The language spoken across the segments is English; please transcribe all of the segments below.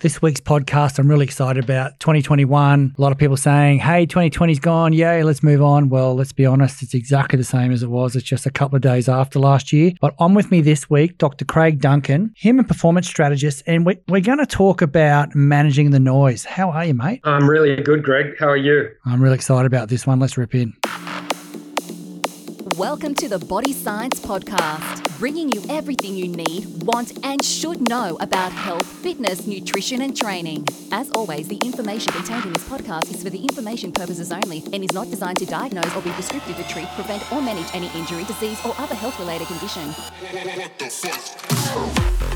This week's podcast, I'm really excited about 2021. A lot of people saying, hey, 2020's gone. Yay, let's move on. Well, let's be honest, it's exactly the same as it was. It's just a couple of days after last year. But on with me this week, Dr. Craig Duncan, human performance strategist, and we, we're going to talk about managing the noise. How are you, mate? I'm really good, Greg. How are you? I'm really excited about this one. Let's rip in. Welcome to the Body Science Podcast, bringing you everything you need, want, and should know about health, fitness, nutrition, and training. As always, the information contained in this podcast is for the information purposes only and is not designed to diagnose or be prescriptive to treat, prevent, or manage any injury, disease, or other health related condition.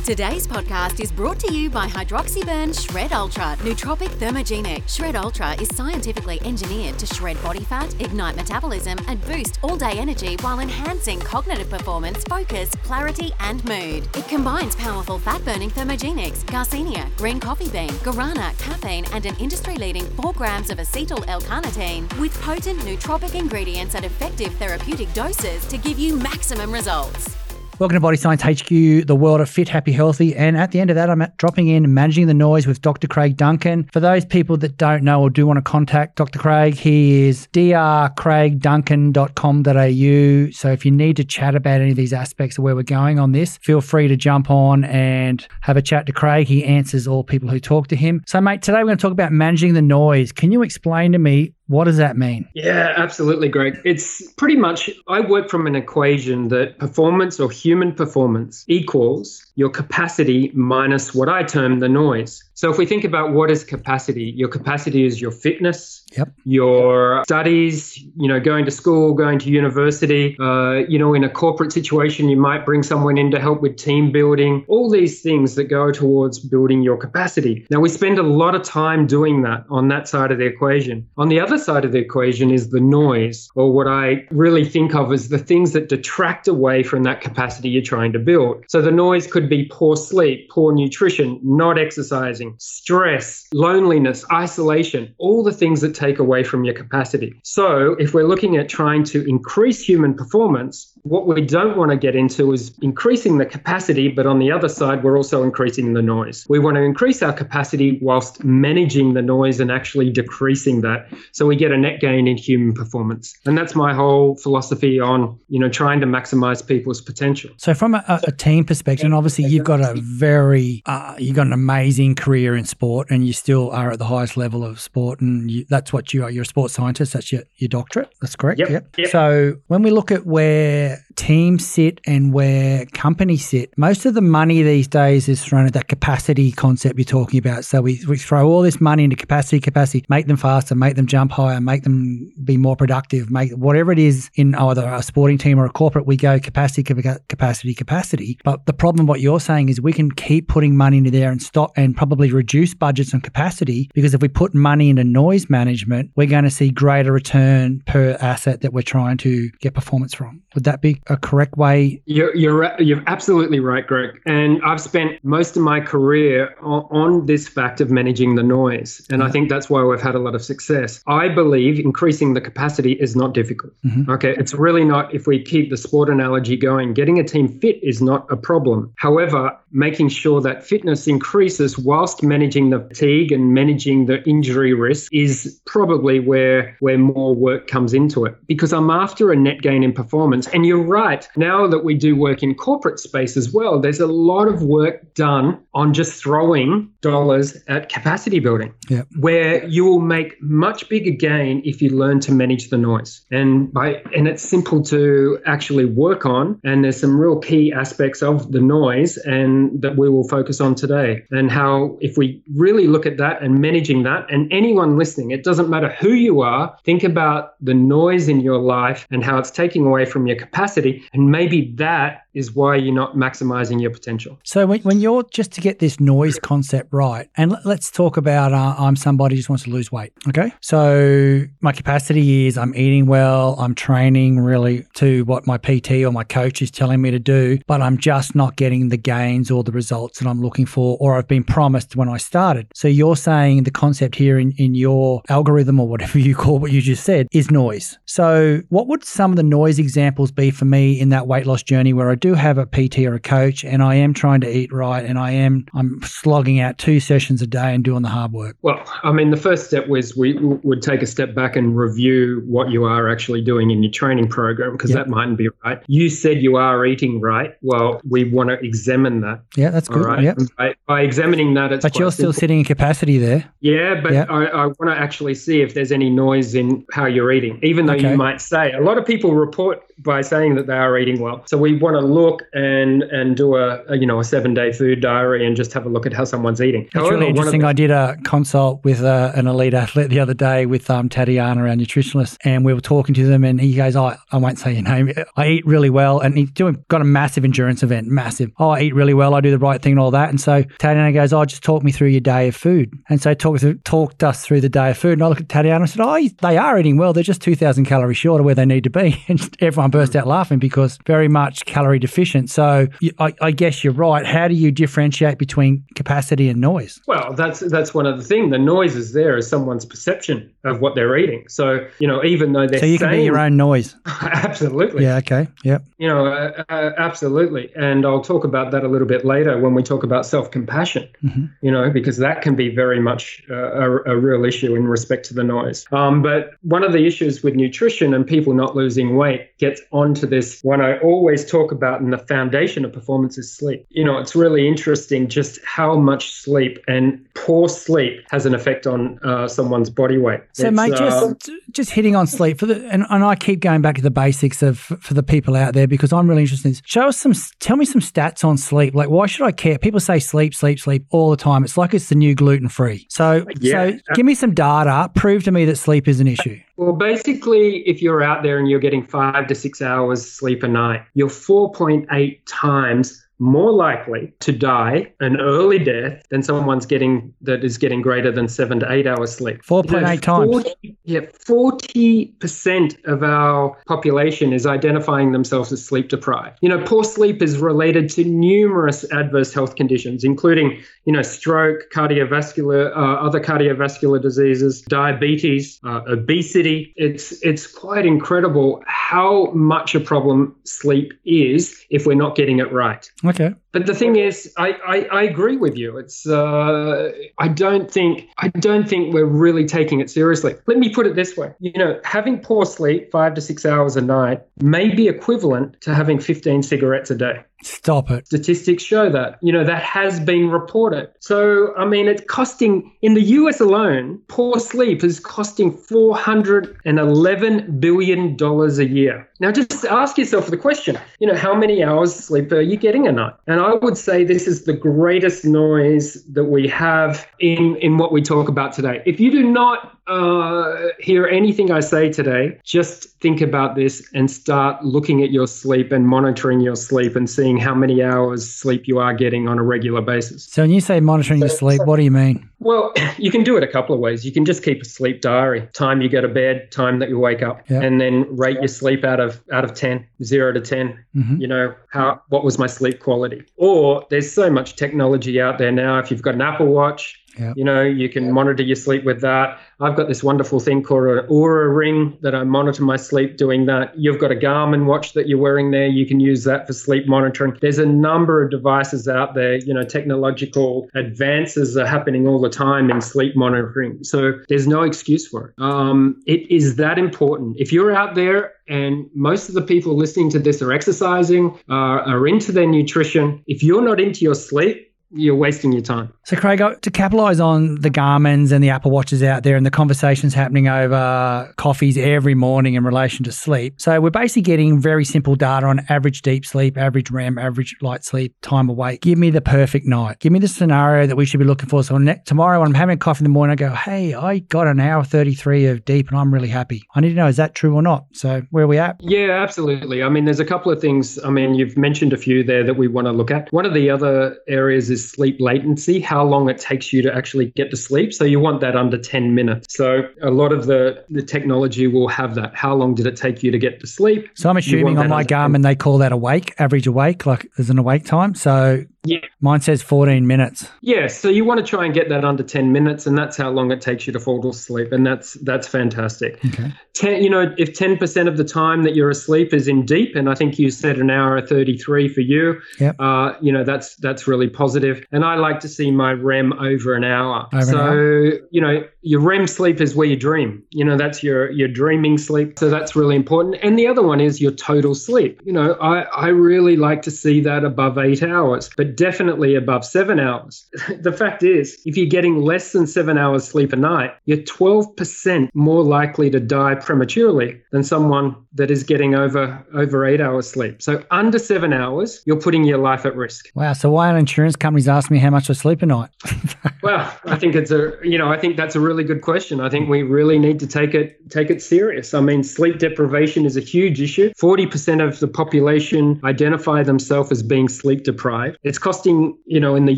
Today's podcast is brought to you by Hydroxyburn Shred Ultra Nootropic Thermogenic. Shred Ultra is scientifically engineered to shred body fat, ignite metabolism, and boost all day energy while enhancing cognitive performance, focus, clarity, and mood. It combines powerful fat burning thermogenics, garcinia, green coffee bean, guarana, caffeine, and an industry leading 4 grams of acetyl L carnitine with potent nootropic ingredients at effective therapeutic doses to give you maximum results. Welcome to Body Science HQ, the world of fit, happy, healthy. And at the end of that, I'm dropping in managing the noise with Dr. Craig Duncan. For those people that don't know or do want to contact Dr. Craig, he is drcraigduncan.com.au. So if you need to chat about any of these aspects of where we're going on this, feel free to jump on and have a chat to Craig. He answers all people who talk to him. So, mate, today we're going to talk about managing the noise. Can you explain to me what does that mean? Yeah, absolutely, Greg. It's pretty much, I work from an equation that performance or human performance equals your capacity minus what I term the noise. So if we think about what is capacity, your capacity is your fitness, yep. your studies, you know, going to school, going to university, uh, you know, in a corporate situation, you might bring someone in to help with team building, all these things that go towards building your capacity. Now, we spend a lot of time doing that on that side of the equation. On the other side of the equation is the noise, or what I really think of as the things that detract away from that capacity you're trying to build. So the noise could be poor sleep, poor nutrition, not exercising stress, loneliness, isolation, all the things that take away from your capacity. So, if we're looking at trying to increase human performance, what we don't want to get into is increasing the capacity, but on the other side, we're also increasing the noise. We want to increase our capacity whilst managing the noise and actually decreasing that. So we get a net gain in human performance. And that's my whole philosophy on, you know, trying to maximize people's potential. So from a, a team perspective, and obviously you've got a very, uh, you've got an amazing career in sport and you still are at the highest level of sport. And you, that's what you are. You're a sports scientist. That's your, your doctorate. That's correct. Yep. yep. yep. So when we look at where teams sit and where companies sit. Most of the money these days is thrown at that capacity concept you're talking about. So we, we throw all this money into capacity, capacity, make them faster, make them jump higher, make them be more productive, make whatever it is in either a sporting team or a corporate, we go capacity, capacity, capacity. But the problem, what you're saying is we can keep putting money into there and stop and probably reduce budgets on capacity because if we put money into noise management, we're going to see greater return per asset that we're trying to get performance from. Would that be a correct way? You're you're you're absolutely right, Greg. And I've spent most of my career on, on this fact of managing the noise, and yeah. I think that's why we've had a lot of success. I believe increasing the capacity is not difficult. Mm-hmm. Okay, it's really not. If we keep the sport analogy going, getting a team fit is not a problem. However, making sure that fitness increases whilst managing the fatigue and managing the injury risk is probably where where more work comes into it. Because I'm after a net gain in performance and you're right. Now that we do work in corporate space as well, there's a lot of work done on just throwing dollars at capacity building, where you will make much bigger gain if you learn to manage the noise. And by and it's simple to actually work on. And there's some real key aspects of the noise and that we will focus on today. And how if we really look at that and managing that, and anyone listening, it doesn't matter who you are, think about the noise in your life and how it's taking away from your capacity. And maybe that is why you're not maximizing your potential. So when, when you're just to get this noise concept right, and let, us talk about uh, I'm somebody who just wants to lose weight. Okay. So my capacity is I'm eating well, I'm training really to what my PT or my coach is telling me to do, but I'm just not getting the gains or the results that I'm looking for, or I've been promised when I started. So you're saying the concept here in, in your algorithm or whatever you call what you just said is noise. So what would some of the noise examples be for me in that weight loss journey where I do have a PT or a coach, and I am trying to eat right, and I am I'm slogging out two sessions a day and doing the hard work. Well, I mean, the first step was we would take a step back and review what you are actually doing in your training program because yep. that mightn't be right. You said you are eating right. Well, we want to examine that. Yeah, that's good. Right? Yep. By, by, examining that, it's but you're still simple. sitting in capacity there. Yeah, but yep. I, I want to actually see if there's any noise in how you're eating, even though okay. you might say a lot of people report by saying that they are eating well. So we want to look and and do a, a you know a seven day food diary and just have a look at how someone's eating. However, really interesting. The- I did a consult with uh, an elite athlete the other day with um, Tatiana, our nutritionist, and we were talking to them, and he goes, "I I won't say your name. I eat really well," and he's doing got a massive endurance event, massive. Oh, I eat really well. I do the right thing and all that. And so Tatiana goes, "Oh, just talk me through your day of food." And so talked talked us through the day of food, and I looked at Tatiana and said, "Oh, they are eating well. They're just two thousand calories short of where they need to be." And everyone burst out laughing because very much calorie deficient. So I, I guess you're right. How do you differentiate between capacity and noise? Well, that's that's one of the things. The noise is there as someone's perception of what they're eating. So you know, even though they're so you can saying, be your own noise. absolutely. Yeah. Okay. Yep. You know, uh, uh, absolutely. And I'll talk about that a little bit later when we talk about self compassion. Mm-hmm. You know, because that can be very much uh, a, a, real issue in respect to the noise. Um, but one of the issues with nutrition and people not losing weight gets onto this one I always talk about, and the foundation of performance is sleep. You know, it's really interesting just how much sleep and poor sleep has an effect on uh, someone's body weight. So, it's, mate, just uh, just hitting on sleep for the, and, and I keep going back to the basics of for the people out there because I'm really interested. In this. Show us some, tell me some stats on sleep. Like, why should I care? People say sleep, sleep, sleep all the time. It's like it's the new gluten free. So, yeah. so give me some data. Prove to me that sleep is an issue. Well, basically, if you're out there and you're getting five to six hours sleep a night, you're 4.8 times more likely to die an early death than someone's getting that is getting greater than seven to eight hours sleep. 4.8 you know, times. 40, yeah, 40% of our population is identifying themselves as sleep deprived. You know, poor sleep is related to numerous adverse health conditions, including, you know, stroke, cardiovascular, uh, other cardiovascular diseases, diabetes, uh, obesity. It's, it's quite incredible how much a problem sleep is if we're not getting it right. Okay. But the thing is, I, I, I agree with you. It's uh, I don't think I don't think we're really taking it seriously. Let me put it this way: you know, having poor sleep, five to six hours a night, may be equivalent to having 15 cigarettes a day. Stop it. Statistics show that. You know, that has been reported. So, I mean, it's costing, in the US alone, poor sleep is costing $411 billion a year. Now, just ask yourself the question, you know, how many hours of sleep are you getting a night? And I would say this is the greatest noise that we have in, in what we talk about today. If you do not uh, hear anything I say today, just think about this and start looking at your sleep and monitoring your sleep and seeing how many hours sleep you are getting on a regular basis. So, when you say monitoring so, your sleep, what do you mean? Well, you can do it a couple of ways. You can just keep a sleep diary, time you go to bed, time that you wake up, yep. and then rate your sleep out of out of 10, 0 to 10. Mm-hmm. You know, how what was my sleep quality? Or there's so much technology out there now. If you've got an Apple Watch, Yep. You know, you can monitor your sleep with that. I've got this wonderful thing called an Oura ring that I monitor my sleep doing that. You've got a Garmin watch that you're wearing there. You can use that for sleep monitoring. There's a number of devices out there. You know, technological advances are happening all the time in sleep monitoring. So there's no excuse for it. Um, it is that important. If you're out there and most of the people listening to this are exercising, uh, are into their nutrition, if you're not into your sleep, you're wasting your time. So, Craig, uh, to capitalize on the Garmins and the Apple Watches out there and the conversations happening over coffees every morning in relation to sleep. So, we're basically getting very simple data on average deep sleep, average REM, average light sleep, time awake. Give me the perfect night. Give me the scenario that we should be looking for. So, tomorrow when I'm having a coffee in the morning, I go, hey, I got an hour 33 of deep and I'm really happy. I need to know, is that true or not? So, where are we at? Yeah, absolutely. I mean, there's a couple of things. I mean, you've mentioned a few there that we want to look at. One of the other areas is is sleep latency, how long it takes you to actually get to sleep. So you want that under 10 minutes. So a lot of the, the technology will have that. How long did it take you to get to sleep? So I'm assuming on my Garmin they call that awake, average awake, like there's an awake time. So Yeah. Mine says 14 minutes. Yeah, so you want to try and get that under 10 minutes and that's how long it takes you to fall to sleep and that's that's fantastic. Okay. 10, you know, if 10% of the time that you're asleep is in deep and I think you said an hour 33 for you, Yep. uh, you know, that's that's really positive. And I like to see my REM over an hour. Over an so, hour. you know, your REM sleep is where you dream. You know, that's your your dreaming sleep. So that's really important. And the other one is your total sleep. You know, I, I really like to see that above eight hours, but definitely above seven hours. the fact is, if you're getting less than seven hours sleep a night, you're 12% more likely to die prematurely than someone that is getting over over eight hours sleep. So under seven hours, you're putting your life at risk. Wow. So why aren't insurance companies asking me how much I sleep a night? Well, I think it's a you know I think that's a really good question. I think we really need to take it take it serious. I mean, sleep deprivation is a huge issue. Forty percent of the population identify themselves as being sleep deprived. It's costing you know in the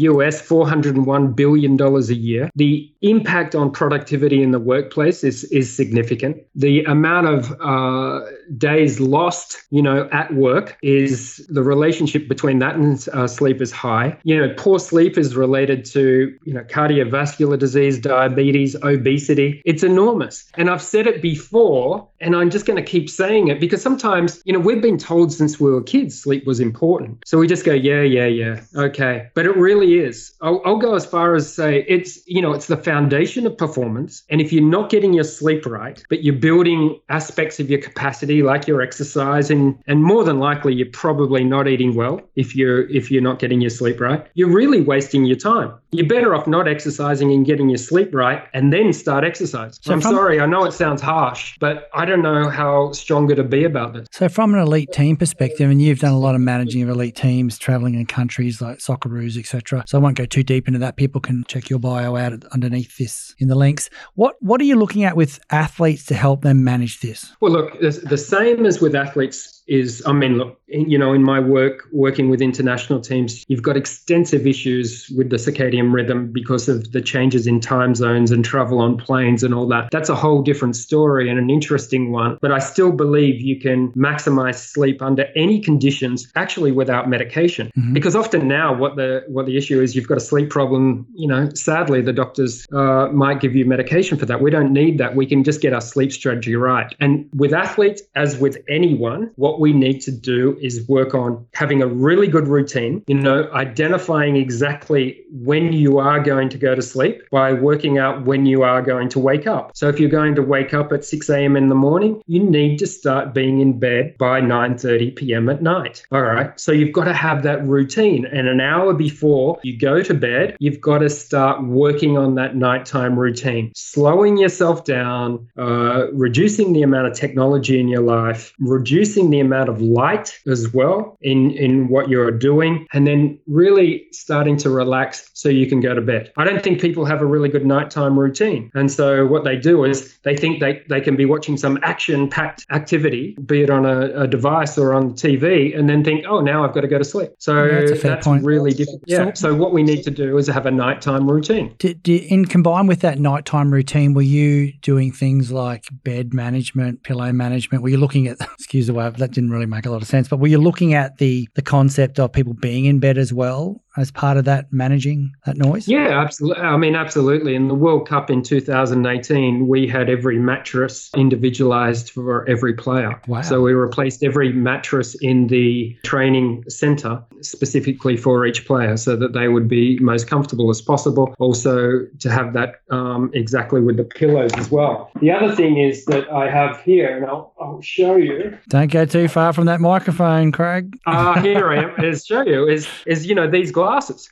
US four hundred and one billion dollars a year. The impact on productivity in the workplace is is significant. The amount of uh, days lost you know at work is the relationship between that and uh, sleep is high. You know, poor sleep is related to you know cardiovascular disease, diabetes, obesity. It's enormous. And I've said it before, and I'm just going to keep saying it because sometimes, you know, we've been told since we were kids sleep was important. So we just go, yeah, yeah, yeah, okay. But it really is. I'll, I'll go as far as say it's, you know, it's the foundation of performance. And if you're not getting your sleep right, but you're building aspects of your capacity like your exercise, and and more than likely you're probably not eating well if you're if you're not getting your sleep right, you're really wasting your time. You're better off not exercising and getting your sleep right and then start exercise. So I'm from- sorry, I know it sounds harsh, but I don't know how stronger to be about this. So, from an elite team perspective, and you've done a lot of managing of elite teams, traveling in countries like Socceroos, etc. So, I won't go too deep into that. People can check your bio out underneath this in the links. What What are you looking at with athletes to help them manage this? Well, look, the, the same as with athletes is, I mean, look, you know, in my work working with international teams, you've got extensive issues with the circadian rhythm because of the changes in time zones and travel on planes and all that. That's a whole different story and an interesting one. But I still believe you can maximize sleep under any conditions, actually without medication. Mhm. Because often now, what the what the issue is, you've got a sleep problem. You know, sadly, the doctors uh, might give you medication for that. We don't need that. We can just get our sleep strategy right. And with athletes, as with anyone, what we need to do is work on having a really good routine. You know, identifying exactly when you are going to go to sleep by working out when you are going to wake up. So if you're going to wake up at 6 a.m. in the morning, you need to start being in bed by 9:30 p.m. at night. All right. So you've got to have that routine, and an hour before you go to bed, you've got to start working on that nighttime routine, slowing yourself down, uh, reducing the amount of technology in your life, reducing the amount of light as well in in what you're doing, and then really starting to relax so you can go to bed. I don't think people have a really good nighttime routine, and so what they do is they think they they can be watching some action-packed activity, be it on a, a device or on TV, and then think, oh, now I've got to go to sleep. So Yeah, that's point. really difficult. Yeah. So, what we need to do is have a nighttime routine. In combined with that nighttime routine, were you doing things like bed management, pillow management? Were you looking at? Excuse the way that didn't really make a lot of sense, but were you looking at the the concept of people being in bed as well as part of that managing that noise? Yeah, absolutely. I mean, absolutely. In the World Cup in 2018, we had every mattress individualized for every player. Wow. So we replaced every mattress in the training center specifically for each player so that they would be most comfortable as possible. Also, to have that um, exactly with the pillows as well. The other thing is that I have here, and I'll, I'll show you. Don't go too far from that microphone, Craig. uh, here I am. Is show you is is you know these glasses.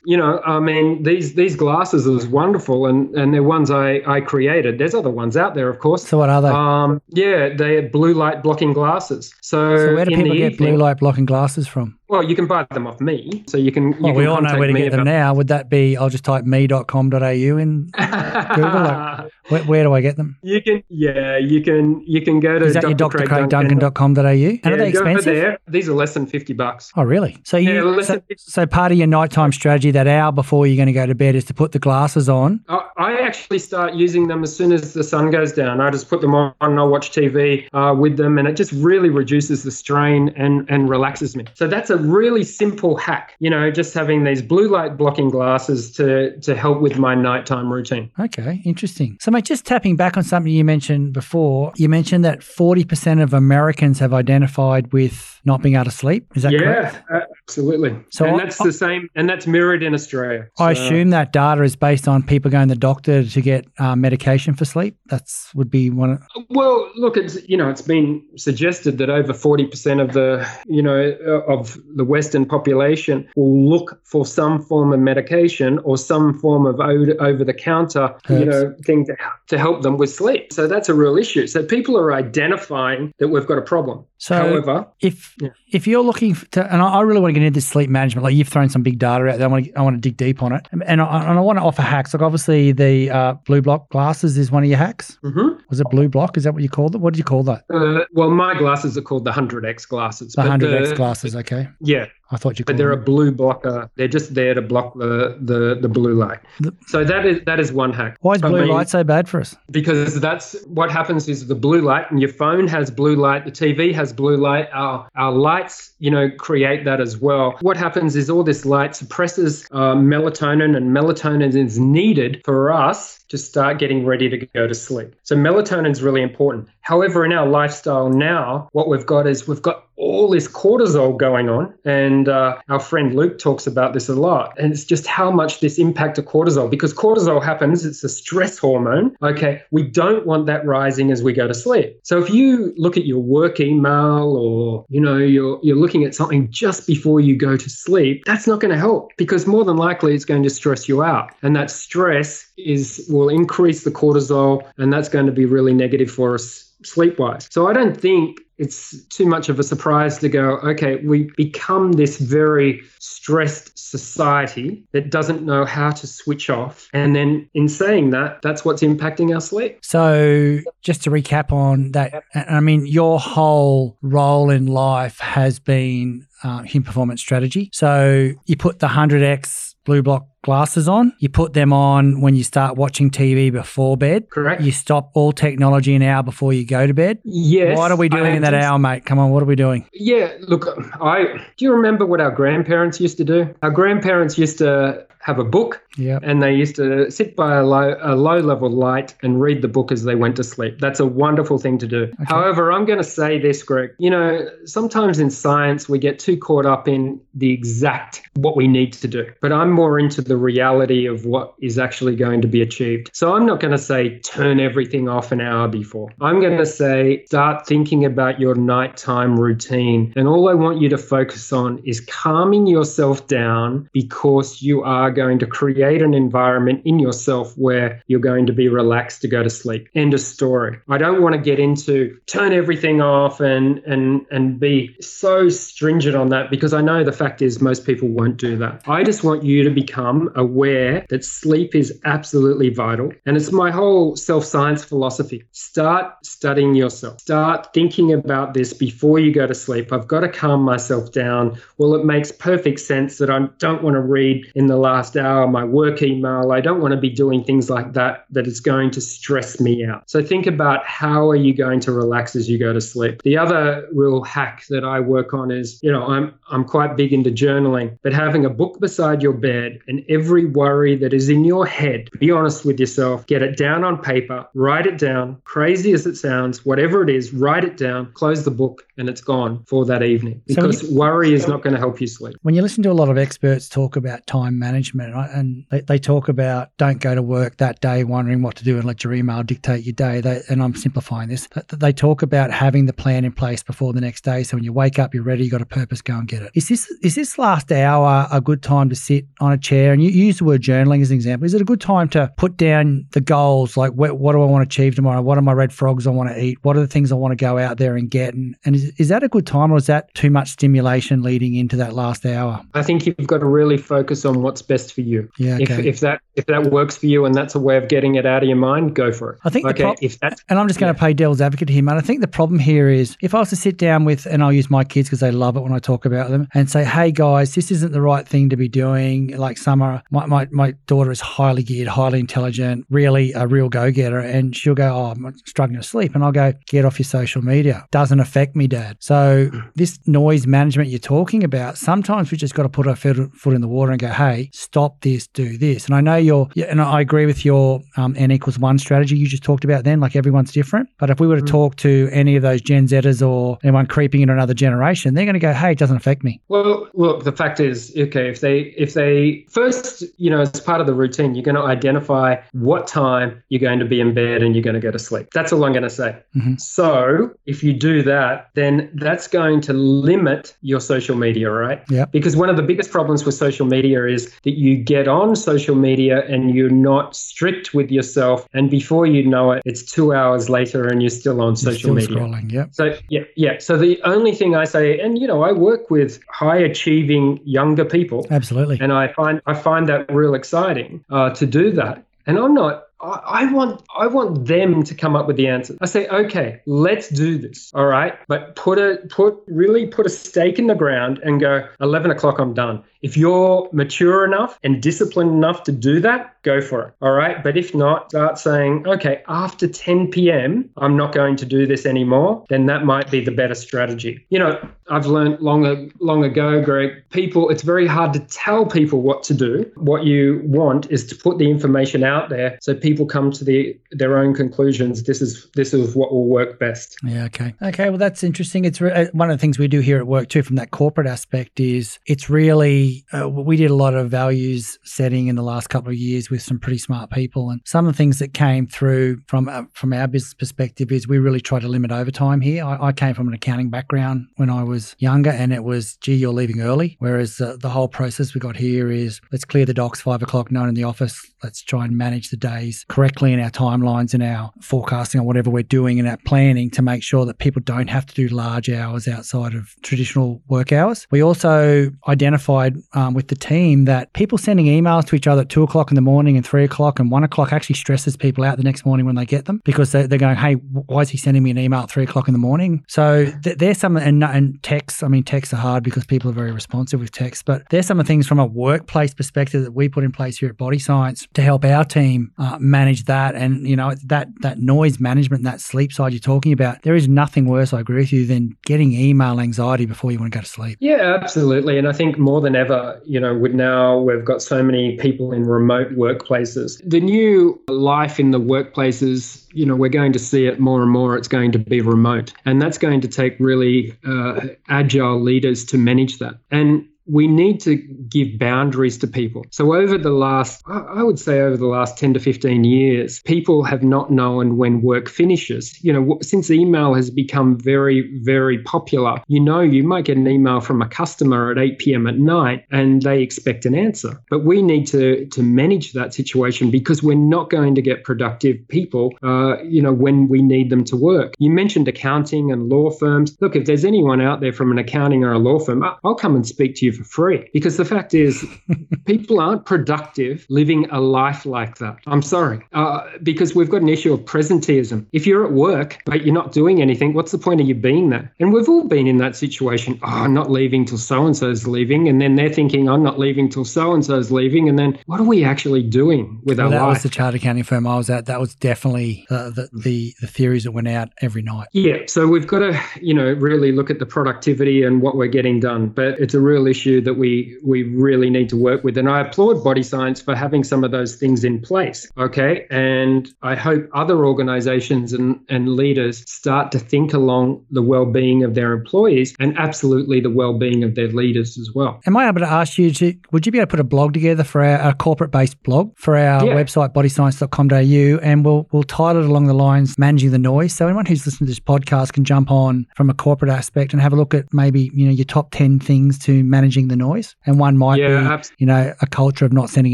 You know, I mean these these glasses is wonderful, and and they're ones I I created. There's other ones out there, of course. So what are they? Um, yeah, they're blue light blocking glasses. So, so where do people get evening, blue light blocking glasses from? Well, you can buy them off me. So you can. You Well, can we all know where to get them now. Would that be? I'll just type me.com.au in. Google Where, where, do I get them? You can, yeah, you can, you can go to. Is that your drcraigduncan.com.au? And yeah, are they expensive? there. These are less than fifty bucks. Oh, really? So you, Yeah, so, listen- so part of your nighttime strategy, that hour before you're going to go to bed, is to put the glasses on. I I actually start using them as soon as the sun goes down. I just put them on and I watch TV uh, with them, and it just really reduces the strain and, and relaxes me. So that's a really simple hack, you know, just having these blue light blocking glasses to, to help with my nighttime routine. Okay, interesting. So, just tapping back on something you mentioned before, you mentioned that 40% of Americans have identified with not being able to sleep. Is that correct? Yeah, absolutely. So and I- that's the same, and that's mirrored in Australia. I assume that data is based on people going to the doctor to get uh, medication for sleep. That's would be one. Of, Well, look, it's you know, it's been suggested that over forty percent of the you know uh, of the Western population will look for some form of medication or some form of over the counter you know thing to to help them with sleep. So that's a real issue. So people are identifying that we've got a problem. So- However, if Yeah. if you're looking to, and I, I really want to get into this sleep management, like you've thrown some big data out there, I want to, I want to dig deep on it, and I, and I want to offer hacks. Like obviously the uh, blue block glasses is one of your hacks. mhm. Was it blue block? Is that what you called it? What did you call that? uh, well, my glasses are called the hundred X glasses. The hundred X glasses. Okay, Yeah, I thought you but they're a blue blocker. They're just there to block the the, the blue light. The- So that is that is one hack. Why is I blue mean, light so bad for us? because that's what happens is the blue light and your phone has blue light the tv has blue light our, our lights you know create that as well. What happens is all this light suppresses uh, melatonin and melatonin is needed for us to start getting ready to go to sleep. So melatonin is really important however in our lifestyle now what we've got is we've got all this cortisol going on and uh, our friend luke talks about this a lot and it's just how much this impact of cortisol because cortisol happens it's a stress hormone okay? We don't want that rising as we go to sleep. So if you look at your work email or you know you're you're looking at something just before you go to sleep that's not going to help because more than likely it's going to stress you out and that stress is will increase the cortisol and that's going to be really negative for us sleep wise so i don't think it's too much of a surprise to go, okay, we become this very stressed society that doesn't know how to switch off. And then in saying that, that's what's impacting our sleep. So, just to recap on that, I mean, your whole role in life has been uh, human performance strategy. So, you put the 100x blue block glasses on, you put them on when you start watching TV before bed. Correct? You stop all technology an hour before you go to bed. Yes. what are we doing in that hour, mate? Come on, what are we doing? Yeah, look, I do you remember what our grandparents used to do? Our grandparents used to have a book Yeah. and they used to sit by a low, a low level light and read the book as they went to sleep. That's a wonderful thing to do. However, I'm going to say this, Greg. You know, sometimes in science we get too caught up in the exact what we need to do, but I'm more into the reality of what is actually going to be achieved. So I'm not going to say turn everything off an hour before. I'm going to say start thinking about your nighttime routine. And all I want you to focus on is calming yourself down because you are going to create an environment in yourself where you're going to be relaxed to go to sleep. End of story. I don't want to get into turn everything off and and and be so stringent on that because I know the fact is most people won't do that. I just want you to become aware that sleep is absolutely vital. And it's my whole self-science philosophy. Start studying yourself. Start thinking about this before you go to sleep. I've got to calm myself down. Well, it makes perfect sense that I don't want to read in the last hour my work email. I don't want to be doing things like that that is going to stress me out. So think about how are you going to relax as you go to sleep. The other real hack that I work on is, you know, I'm I'm quite big into journaling, but having a book beside your bed and every worry that is in your head, be honest with yourself, get it down on paper, write it down, crazy as it sounds, whatever it is, write it down, close the book and it's gone for that evening So because you- worry is not going to help you sleep. When you listen to a lot of experts talk about time management, right, and they, they talk about don't go to work that day wondering what to do and let your email dictate your day. They, and I'm simplifying this. They talk about having the plan in place before the next day. So when you wake up, you're ready, you've got a purpose, go and get it. Is this is this last hour a good time to sit on a chair? And you use the word journaling as an example. Is it a good time to put down the goals? Like what, what do I want to achieve tomorrow? What are my red frogs I want to eat? What are the things I want to go out there and get? And, and is, is that a good time or is that too much stimulation leading into that last hour? I think you've got to really focus on what's best best for you. Yeah, If, okay. if that if that works for you and that's a way of getting it out of your mind, go for it. I think the okay. prob- if that's And I'm just going to play devil's advocate here, man. I think the problem here is if I was to sit down with, and I'll use my kids because they love it when I talk about them, and say, hey guys, this isn't the right thing to be doing. Like Summer, my, my, my daughter is highly geared, highly intelligent, really a real go getter. And she'll go, oh, I'm struggling to sleep. And I'll go, get off your social media. Doesn't affect me, dad. So this noise management you're talking about, sometimes we just got to put our foot, foot in the water and go, hey, stop this, do this. And I know you're, and I agree with your um, N equals one strategy you just talked about then, like everyone's different. But if we were to talk to any of those Gen Zers or anyone creeping into another generation, they're going to go, hey, it doesn't affect me. Well, look, the fact is, okay, if they if they first, you know, as part of the routine, you're going to identify what time you're going to be in bed and you're going to go to sleep. That's all I'm going to say. Mhm. So if you do that, then that's going to limit your social media, right? Yeah. Because one of the biggest problems with social media is that you get on social media and you're not strict with yourself, and before you know it, it's two hours later and you're still on You're social still media. scrolling. Yep. So yeah, yeah. So the only thing I say, and you know, I work with high achieving younger people, Absolutely. and I find I find that real exciting uh, to do that. And I'm not. I, I want I want them to come up with the answers. I say, okay, let's do this. All right, but put a put really put a stake in the ground and go. Eleven o'clock, I'm done. If you're mature enough and disciplined enough to do that, go for it. All right. But if not, start saying, okay, after 10 p.m., I'm not going to do this anymore. Then that might be the better strategy. You know, I've learned long, long ago, Greg, people, it's very hard to tell people what to do. What you want is to put the information out there so people come to the, their own conclusions. This is, this is what will work best. Yeah. Okay. Okay. Well, that's interesting. It's re- uh, one of the things we do here at work too, from that corporate aspect, is it's really uh, we did a lot of values setting in the last couple of years with some pretty smart people, and some of the things that came through from uh, from our business perspective is we really try to limit overtime here. I, I came from an accounting background when I was younger, and it was gee, you're leaving early. Whereas uh, the whole process we got here is let's clear the docks five o'clock, no one in the office. Let's try and manage the days correctly in our timelines and our forecasting or whatever we're doing and our planning to make sure that people don't have to do large hours outside of traditional work hours. We also identified um, with the team that people sending emails to each other at two o'clock in the morning and three o'clock and one o'clock actually stresses people out the next morning when they get them because they're, they're going, hey, why is he sending me an email at three o'clock in the morning? So th- there's some, and, and texts, I mean, texts are hard because people are very responsive with texts, but there's some of the things from a workplace perspective that we put in place here at Body Science to help our team uh, manage that. And, you know, that, that noise management, that sleep side you're talking about, there is nothing worse, I agree with you, than getting email anxiety before you want to go to sleep. Yeah, absolutely. And I think more than ever, you know, with now we've got so many people in remote workplaces. The new life in the workplaces, you know, we're going to see it more and more. It's going to be remote. And that's going to take really uh, agile leaders to manage that. And we need to give boundaries to people. So over the last, I would say over the last 10 to 15 years, people have not known when work finishes. You know, since email has become very, very popular, you know, you might get an email from a customer at 8 p.m. at night and they expect an answer. But we need to, to manage that situation because we're not going to get productive people, uh, you know, when we need them to work. You mentioned accounting and law firms. Look, if there's anyone out there from an accounting or a law firm, I'll come and speak to you for free. Because the fact is people aren't productive living a life like that. I'm sorry. Uh, because we've got an issue of presenteeism. If you're at work but you're not doing anything what's the point of you being there? And we've all been in that situation. Oh i'm not leaving till so and so's leaving. And then they're thinking i'm not leaving till so and so's leaving. And then what are we actually doing with Well, our that life? was the chartered accounting firm I was at. That was definitely uh, the, the the theories that went out every night. Yeah, so we've got to, you know, really look at the productivity and what we're getting done. But it's a real issue that we we really need to work with. And I applaud Body Science for having some of those things in place. Okay, and I hope other organisations and and leaders start to think along the well-being of their employees and absolutely the well-being of their leaders as well. Am I able to ask you to? Would you be able to put a blog together for our, a corporate-based blog for our Yeah. website bodyscience.com.au, and we'll we'll title it along the lines managing the noise. So anyone who's listening to this podcast can jump on from a corporate aspect and have a look at maybe you know your top ten things to managing the noise, and one might Yeah, be abs- you know a culture of not sending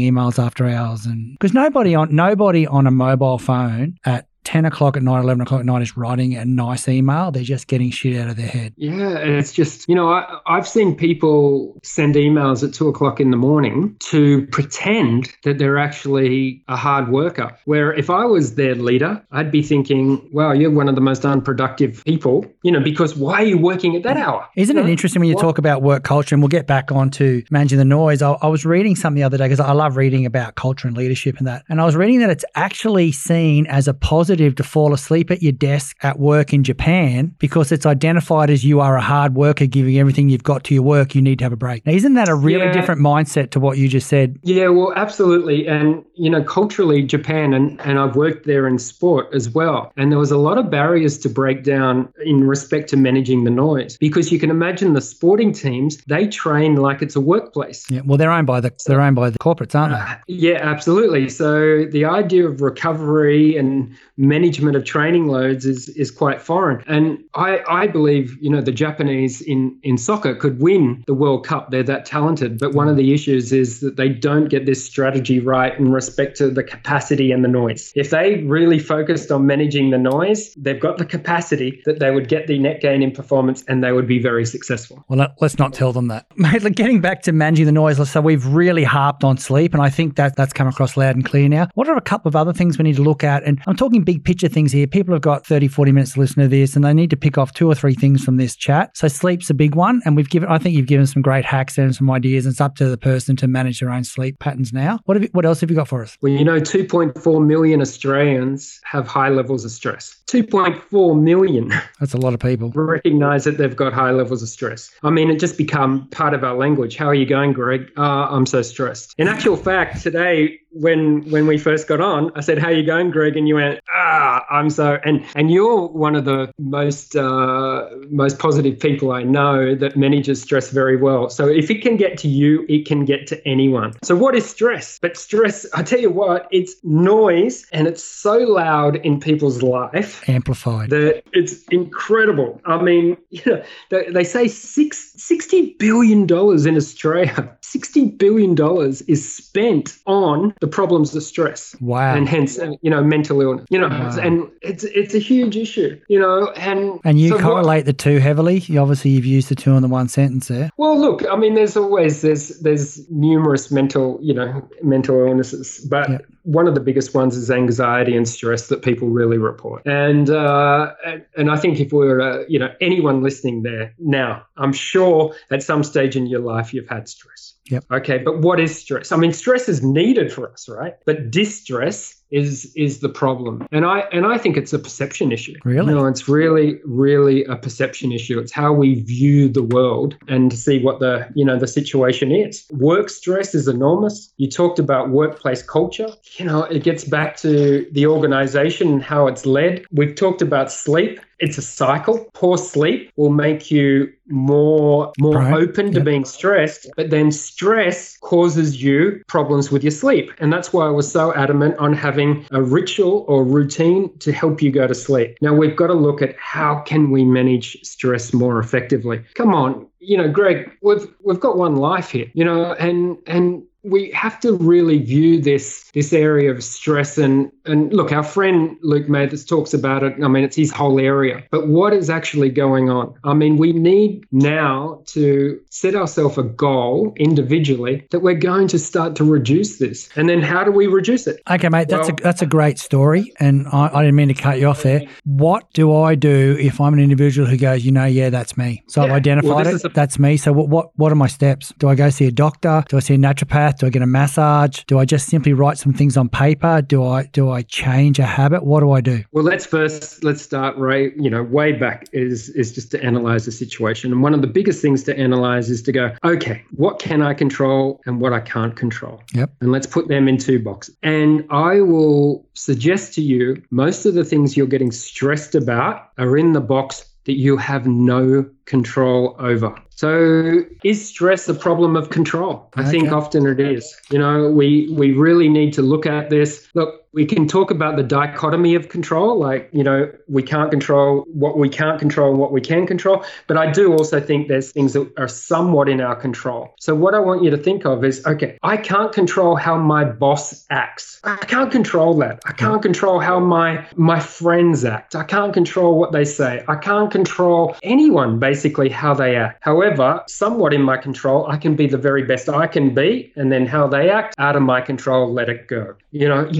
emails after hours, and because nobody on nobody on a mobile phone at 10 o'clock at night, 11 o'clock at night is writing a nice email. They're just getting shit out of their head. Yeah. And it's just, you know, I, I've seen people send emails at two o'clock in the morning to pretend that they're actually a hard worker. Where if I was their leader, I'd be thinking, wow, you're one of the most unproductive people, you know, because why are you working at that hour? Isn't you it interesting when you What- talk about work culture? And we'll get back on to managing the noise. I, I was reading something the other day because I love reading about culture and leadership and that. And I was reading that it's actually seen as a positive to fall asleep at your desk at work in Japan because it's identified as you are a hard worker, giving everything you've got to your work. You need to have a break. Now, isn't that a really Yeah. different mindset to what you just said? Yeah, well, absolutely. And, you know, culturally, Japan, and, and I've worked there in sport as well. And there was a lot of barriers to break down in respect to managing the noise because you can imagine the sporting teams, they train like it's a workplace. Yeah. Well, they're owned by the they're owned by the corporates, aren't they? Yeah, absolutely. So the idea of recovery and management of training loads is is quite foreign. And I, I believe, you know, the Japanese in, in soccer could win the World Cup. They're that talented. But one of the issues is that they don't get this strategy right in respect to the capacity and the noise. If they really focused on managing the noise, they've got the capacity that they would get the net gain in performance and they would be very successful. Well, let- let's not tell them that. Mate, like getting back to managing the noise, so we've really harped on sleep, and I think that that's come across loud and clear now. What are a couple of other things we need to look at? And I'm talking big picture things here. People have got 30, 40 minutes to listen to this, and they need to pick off two or three things from this chat. So sleep's a big one, and we've given, I think you've given some great hacks and some ideas, and it's up to the person to manage their own sleep patterns now. What have you, what else have you got for us? Well, you know, 2.4 million Australians have high levels of stress. 2.4 million That's a lot of people. recognize that they've got high levels of stress. I mean, it just become part of our language. How are you going, Greg? Uh, I'm so stressed. In actual fact, today when when we first got on, I said, "How are you going, Greg?" And you went, "Ah, I'm so." And and you're one of the most uh, most positive people I know that manages stress very well. So if it can get to you, it can get to anyone. So what is stress? But stress, I tell you what, it's noise, and it's so loud in people's life Amplified. that it's incredible. I mean, you know, they, they say six, $60 billion in Australia, $60 billion is spent on the problems of stress Wow. and hence, uh, you know, mental illness, you know, Wow. and it's, it's a huge issue, you know, and, and you so what- correlate the two heavily. You obviously you've used the two in the one sentence there. Well, look, I mean, there's always there's there's numerous mental, you know, mental illnesses, but Yeah. One of the biggest ones is anxiety and stress that people really report. And uh, and, and I think if we're uh, you know anyone listening there now, I'm sure at some stage in your life you've had stress. Yep. Okay, but what is stress? I mean, stress is needed for us, right? But distress is is the problem, and I and I think it's a perception issue. Really? No, it's really really a perception issue. It's how we view the world and see what the you know the situation is. Work stress is enormous. You talked about workplace culture. You know, it gets back to the organization and how it's led. We've talked about sleep. It's a cycle. Poor sleep will make you more more Right. open to Yep. being stressed, but then stress causes you problems with your sleep. And that's why I was so adamant on having a ritual or routine to help you go to sleep. Now we've got to look at how can we manage stress more effectively. Come on, you know, Greg, we've we've got one life here, you know, and and we have to really view this this area of stress and and look our friend luke mathis talks about it i mean it's his whole area but what is actually going on i mean we need now to set ourselves a goal individually that we're going to start to reduce this and then how do we reduce it Okay, mate, that's Well- a that's a great story, and I, I didn't mean to cut you off there. What do I do if I'm an individual who goes, you know, yeah, that's me. So I've identified well, it. a- that's me. So what, what what are my steps? Do I go see a doctor? Do I see a naturopath? Do I get a massage? Do I just simply write some things on paper? Do I do I change a habit? What do I do? Well, let's first let's start right. You know, way back is is just to analyze the situation, and one of the biggest things to analyze is to go, okay, what can I control and what I can't control, Yep. and let's put them in two boxes. And I will suggest to you most of the things you're getting stressed about are in the box that you have no control over. So is stress a problem of control? I think often it is. You know, we we really need to look at this. Look, we can talk about the dichotomy of control, like, you know, we can't control what we can't control and what we can control. But I do also think there's things that are somewhat in our control. So what I want you to think of is, okay, I can't control how my boss acts. I can't control that. I can't control how my my friends act. I can't control what they say. I can't control anyone basically how they act. However, somewhat in my control, I can be the very best I can be, and then how they act out of my control, let it go. You know,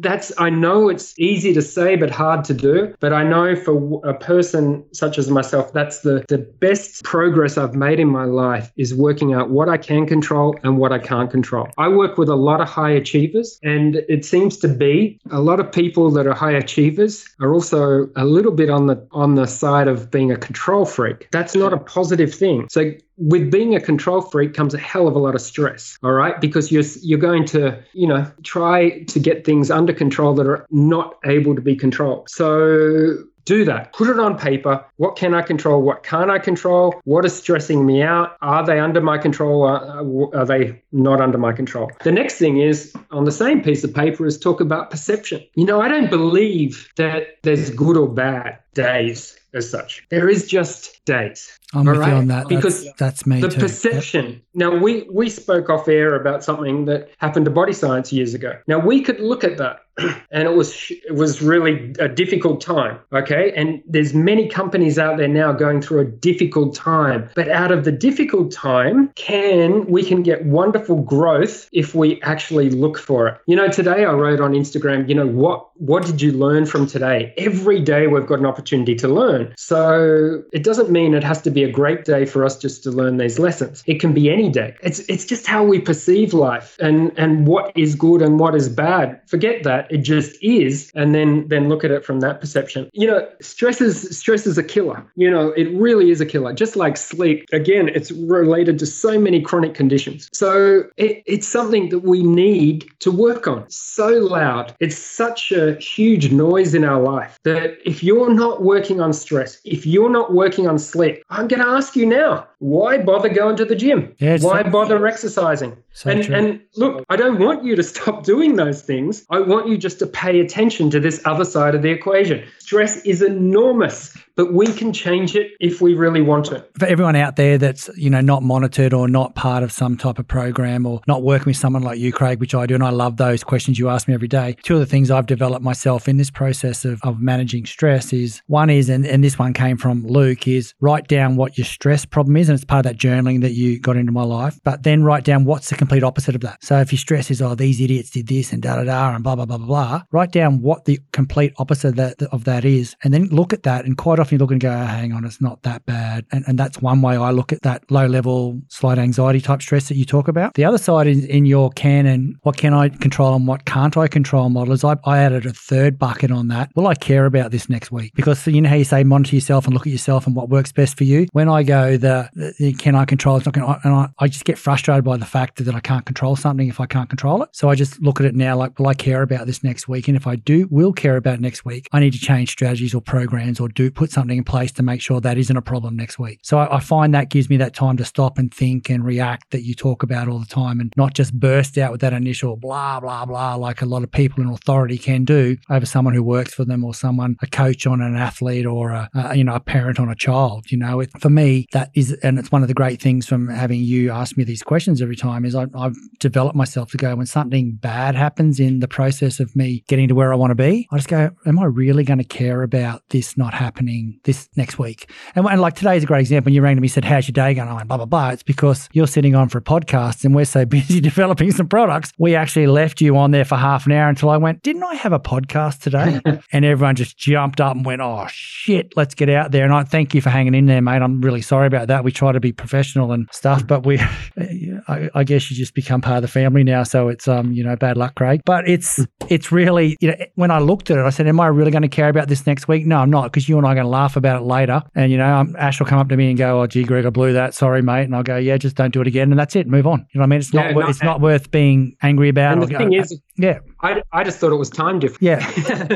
that's I know it's easy to say but hard to do. But I know for a person such as myself, that's the the best progress I've made in my life is working out what I can control and what I can't control. I work with a lot of high achievers, and it seems to be a lot of people that are high achievers are also a little bit on the on the side of being a control freak. That's not a positive thing. So with being a control freak comes a hell of a lot of stress all right? Because you're you're going to you know try to get things under control that are not able to be controlled. So do that. Put it on paper. What can i control? What can't i control? What is stressing me out? Are they under my control? Are, are they not under my control? The next thing is on the same piece of paper is talk about perception. You know i don't believe that there's good or bad days as such there is just days I'm with you on that. because that's, that's me the too. perception. Now we we spoke off air about something that happened to body science years ago. Now we could look at that, and it was it was really a difficult time. Okay, and there's many companies out there now going through a difficult time. But out of the difficult time, can we can get wonderful growth if we actually look for it. You know, today I wrote on Instagram. You know what what did you learn from today? Every day we've got an opportunity to learn. So it doesn't mean it has to be a great day for us just to learn these lessons. It can be any day. It's it's just how we perceive life and and what is good and what is bad. Forget that. It just is and then then look at it from that perception. You know, stress is stress is a killer. You know, it really is a killer. Just like sleep. Again, it's related to so many chronic conditions. So it, it's something that we need to work on. So loud. It's such a huge noise in our life that if you're not working on stress, if you're not working on sleep, I'm going to ask you now, why bother going to the gym? Yeah, why bother exercising? So and and look, I don't want you to stop doing those things. I want you just to pay attention to this other side of the equation. Stress is enormous, but we can change it if we really want to. for everyone out there that's you know not monitored or not part of some type of program or not working with someone like you craig which i do and i love those questions you ask me every day two of the things i've developed myself in this process of, of managing stress is one is and, and this one came from luke is write down what your stress problem is and it's part of that journaling that you got into my life but then write down what's the complete opposite of that. So if your stress is oh these idiots did this and da da da and blah blah blah blah blah write down what the complete opposite of that, of that is and then look at that and quite often you look and go oh, hang on it's not that bad and, and that's one way i look at that low level slight anxiety type stress that you talk about. The other side is in your can and what can i control and what can't i control model is I, I added a third bucket on that. Will i care about this next week? Because you know how you say monitor yourself and look at yourself and what works best for you? When i go the, the can i control it's not going and I, I just get frustrated by the fact that i can't control something if i can't control it. So i just look at it now like will i care about this next week? And if i do will care about next week i need to change strategies or programs or do put something in place to make sure that isn't a problem next week. So I, I find that gives me that time to stop and think and react that you talk about all the time and not just burst out with that initial blah blah blah like a lot of people in authority can do over someone who works for them or someone a coach on an athlete or a, a you know a parent on a child you know? It, for me that is and it's one of the great things from having you ask me these questions every time is I, I've developed myself to go when something bad happens in the process of me getting to where I want to be I just go am I really going to care about this not happening this next week? And, and like is a great example when you rang to me and said how's your day going? I went blah blah blah. It's because you're sitting on for a podcast and we're so busy developing some products we actually left you on there for half an hour until I went didn't I have a podcast today? And everyone just jumped up and went oh shit let's get out there. And I thank you for hanging in there mate. I'm really sorry about that. We try to be professional and stuff but we I, I guess you just become part of the family now so it's um you know bad luck Craig. But it's it's really you know when I looked at it I said am I really going to care about this next week? No I'm not because you and I are going to laugh about it later. And you know um, Ash will come up to me and go oh gee Greg I blew that. Sorry mate. And I'll go yeah just don't do it again. And that's it move on. You know what I mean? It's not Yeah, wor- no, it's not worth being angry about And the go- thing is, yeah I, I just thought it was time difference. Yeah.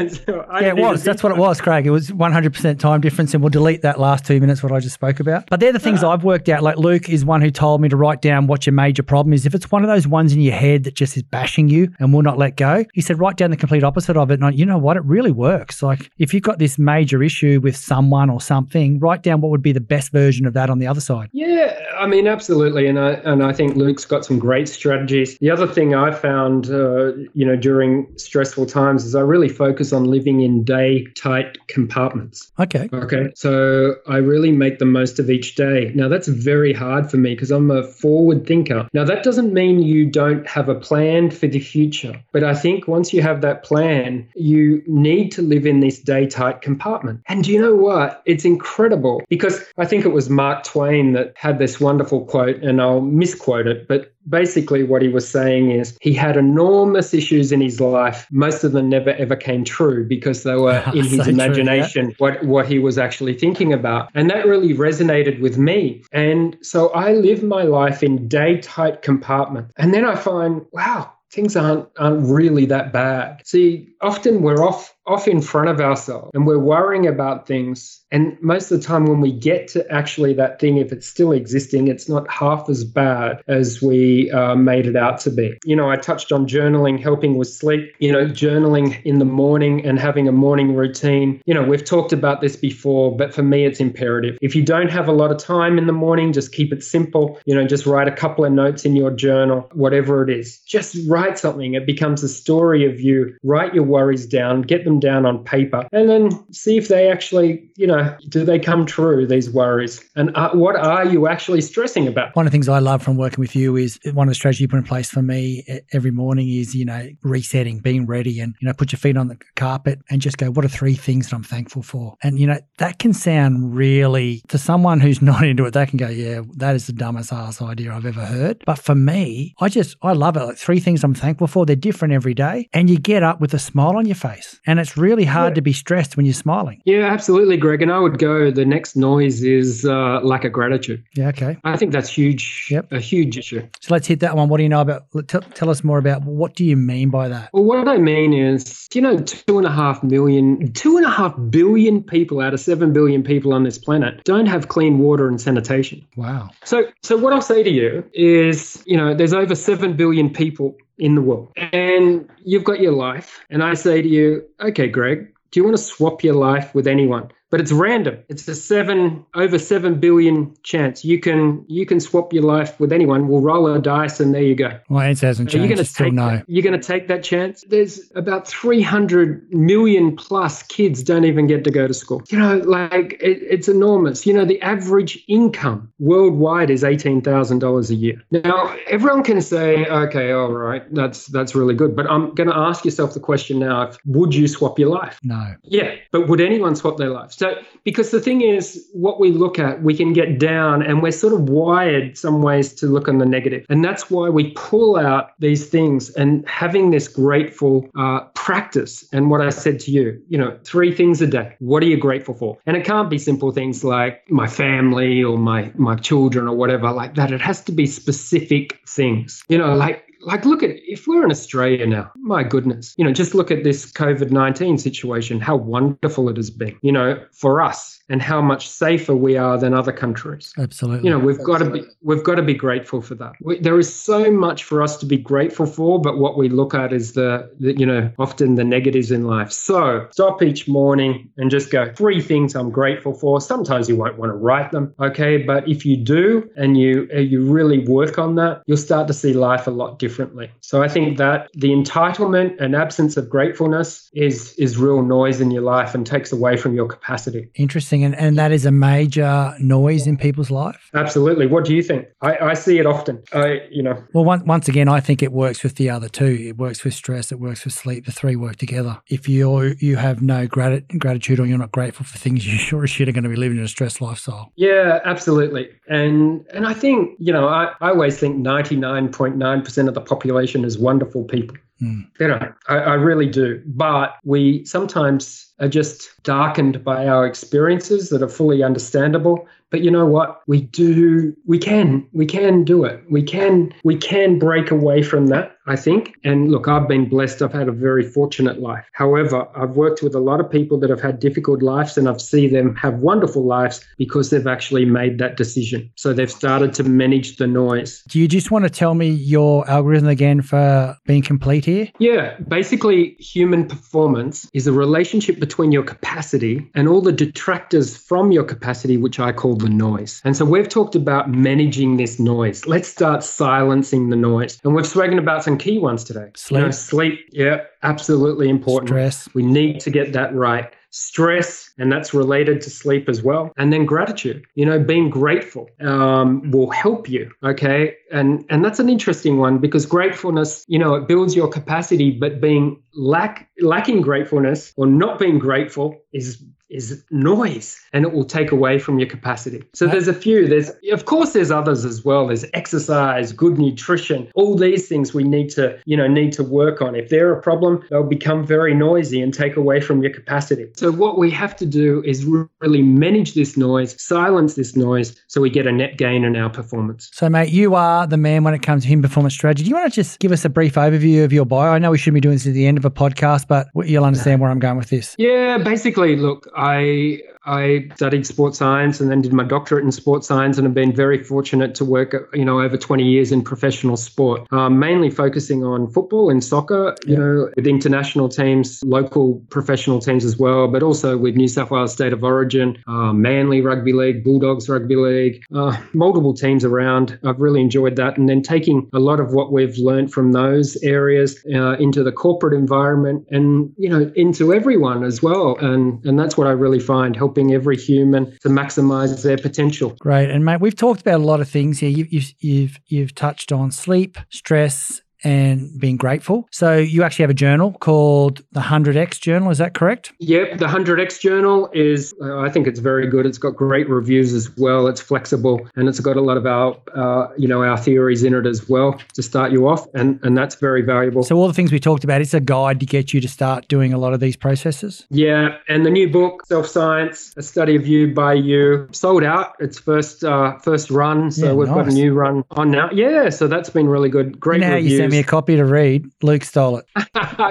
So I Yeah, it was. That's what it was, Craig. It was 100% time difference, and we'll delete that last two minutes what I just spoke about. But they're the things I've worked out. Like Luke is one who told me to write down what your major problem is. If it's one of those ones in your head that just is bashing you and will not let go, he said write down the complete opposite of it. And I, you know what? It really works. Like if you've got this major issue with someone or something, write down what would be the best version of that on the other side. Yeah, I mean, absolutely, and I and I think Luke's got some great strategies. The other thing I found, uh, you know, during stressful times is I really focus on living in day tight compartments. Okay. Okay, so I really make the most of each day. Now that's very hard for me because I'm a forward thinker. Now that doesn't mean you don't have a plan for the future, but I think once you have that plan, you need to live in this day tight compartment. And do you know what? It's incredible because I think it was Mark Twain that had this wonderful quote, and I'll misquote it, but basically what he was saying is he had enormous issues in his life. Most of them never ever came true because they were in So his true, yeah. imagination what what he was actually thinking about. And that really resonated with me. And so i live my life in day tight compartments and then i find wow things aren't aren't really that bad. See often we're off off in front of ourselves and we're worrying about things. And most of the time when we get to actually that thing if it's still existing it's not half as bad as we uh, made it out to be. You know i touched on journaling helping with sleep you know journaling in the morning and having a morning routine. You know we've talked about this before but for me it's imperative. If you don't have a lot of time in the morning just keep it simple. You know just write a couple of notes in your journal whatever it is. Just write something. It becomes a story of you. Write your worries down. Get them down on paper and then see if they actually you know do they come true these worries and uh, what are you actually stressing about One of the things I love from working with you is one of the strategies you put in place for me every morning is, you know, resetting, being ready and, you know, put your feet on the carpet and just go, what are three things that I'm thankful for? And, you know, that can sound really, to someone who's not into it, they can go, yeah, that is the dumbest ass idea I've ever heard. But for me, I just, I love it. Like three things I'm thankful for. They're different every day. And you get up with a smile on your face. And it's really hard Yeah. to be stressed when you're smiling. yeah absolutely greg and i would go the next noise is uh, lack of gratitude Yeah. Okay. i think that's huge Yep. a huge issue So let's hit that one. What do you know about, tell, tell us more about what do you mean by that? Well, what I mean is, you know, two and a half million, two and a half billion people out of seven billion people on this planet don't have clean water and sanitation. Wow. So, so what I'll say to you is, you know, there's over seven billion people in the world, and you've got your life. And I say to you, okay, Greg, do you want to swap your life with anyone? But it's random. It's a seven over seven billion chance. You can you can swap your life with anyone. We'll roll a dice, and there you go. My answer hasn't changed. going to take no. that? You're going to take that chance? There's about 300 million plus kids don't even get to go to school. You know, like it, it's enormous. You know, the average income worldwide is $18,000 a year. Now, everyone can say, okay, all right, that's that's really good. But I'm going to ask yourself the question now: Would you swap your life? No. Yeah, but would anyone swap their life? So, because the thing is, what we look at, we can get down, and we're sort of wired some ways to look on the negative, and that's why we pull out these things and having this grateful uh, practice. And what I said to you, you know, three things a day. What are you grateful for? And it can't be simple things like my family or my my children or whatever like that. It has to be specific things. You know, like like look at if we're in australia now my goodness you know just look at this covid-19 situation how wonderful it has been you know for us and how much safer we are than other countries. Absolutely. you know we've got to be we've got to be grateful for that. We, there is so much for us to be grateful for but what we look at is the, the you know often the negatives in life. So stop each morning and just go three things i'm grateful for. Sometimes you won't want to write them okay? But if you do and you uh, you really work on that you'll start to see life a lot differently so i think that the entitlement and absence of gratefulness is is real noise in your life and takes away from your capacity Interesting. And, and that is a major noise in people's life. Absolutely. What do you think? I, I see it often. I, you know, Well, one, once again, I think it works with the other two. It works with stress. It works with sleep. The three work together. If you you have no grati- gratitude or you're not grateful for things, you sure as shit are going to be living in a stressed lifestyle. yeah, absolutely. And and I think you know, I, I always think ninety nine point nine percent of the population is wonderful people. Mm. You know, I, I really do. But we sometimes are just darkened by our experiences that are fully understandable. But you know what? We do, we can, we can do it. We can, we can break away from that, I think. And look, I've been blessed. I've had a very fortunate life. However, I've worked with a lot of people that have had difficult lives and I've seen them have wonderful lives because they've actually made that decision. So they've started to manage the noise. Do you just want to tell me your algorithm again for being complete here? Yeah. Basically, human performance is a relationship between your capacity and all the detractors from your capacity, which I call the noise. And so we've talked about managing this noise. Let's start silencing the noise. And we've spoken about some key ones today. Sleep. You know, sleep, yeah, absolutely important. Stress. We need to get that right. Stress, and that's related to sleep as well. And then gratitude. You know, being grateful um, will help you. Okay, and and that's an interesting one because gratefulness, you know, it builds your capacity, but being lack lacking gratefulness or not being grateful is is noise and it will take away from your capacity. So there's a few. There's of course there's others as well. There's exercise, good nutrition, all these things we need to, you know, need to work on. If they're a problem, they'll become very noisy and take away from your capacity. So what we have to do is really manage this noise, silence this noise so we get a net gain in our performance. So, mate, you are the man when it comes to human performance strategy. Do you want to just give us a brief overview of your bio? I know we shouldn't be doing this at the end of a podcast, but you'll understand where I'm going with this. Yeah, basically, look, I I studied sports science and then did my doctorate in sports science and have been very fortunate to work, you know, over 20 years in professional sport, um, mainly focusing on football and soccer, you know, with international teams, local professional teams as well, but also with New South Wales State of Origin, uh, Manly Rugby League, Bulldogs Rugby League, uh, multiple teams around. I've really enjoyed that. And then taking a lot of what we've learned from those areas uh, into the corporate environment and, you know, into everyone as well. And, and that's what I really find helping helping every human to maximize their potential. Great. And mate, we've talked about a lot of things here. You, you've, you've, you've touched on sleep, stress, and being grateful. So you actually have a journal called the 100X Journal. Is that correct? Yep. The 100X Journal is, uh, I think it's very good. It's got great reviews as well. It's flexible and it's got a lot of our, uh, you know, our theories in it as well to start you off. And, and that's very valuable. So all the things we talked about, it's a guide to get you to start doing a lot of these processes. Yeah. And the new book, Self Science, A Study of You by You, sold out its first, uh, first run. So Yeah, we've got a new run on now. Yeah. So that's been really good. Great know reviews. Me a copy to read? Luke stole it.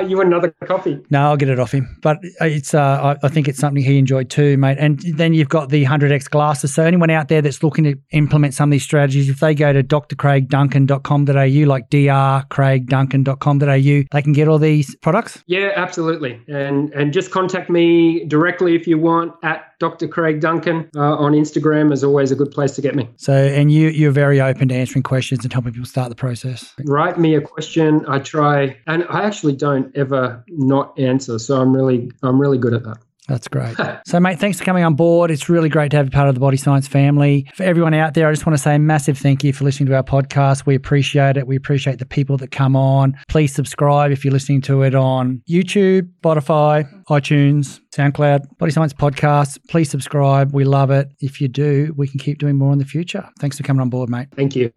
you want another copy? No, I'll get it off him. But it's, uh, I, I think it's something he enjoyed too, mate. And then you've got the 100x glasses. So anyone out there that's looking to implement some of these strategies, if they go to drcraigduncan.com.au, like drcraigduncan.com.au, they can get all these products. Yeah, absolutely. And and just contact me directly if you want at Dr. Craig Duncan uh, on Instagram is always a good place to get me. So, and you, you're very open to answering questions and helping people start the process. Write me a question. I try, and I actually don't ever not answer. So I'm really I'm really good at that. That's great. so, mate, thanks for coming on board. It's really great to have you part of the Body Science family. For everyone out there, I just want to say a massive thank you for listening to our podcast. We appreciate it. We appreciate the people that come on. Please subscribe if you're listening to it on YouTube, Spotify, iTunes, SoundCloud, Body Science Podcast. Please subscribe. We love it. If you do, we can keep doing more in the future. Thanks for coming on board, mate. Thank you.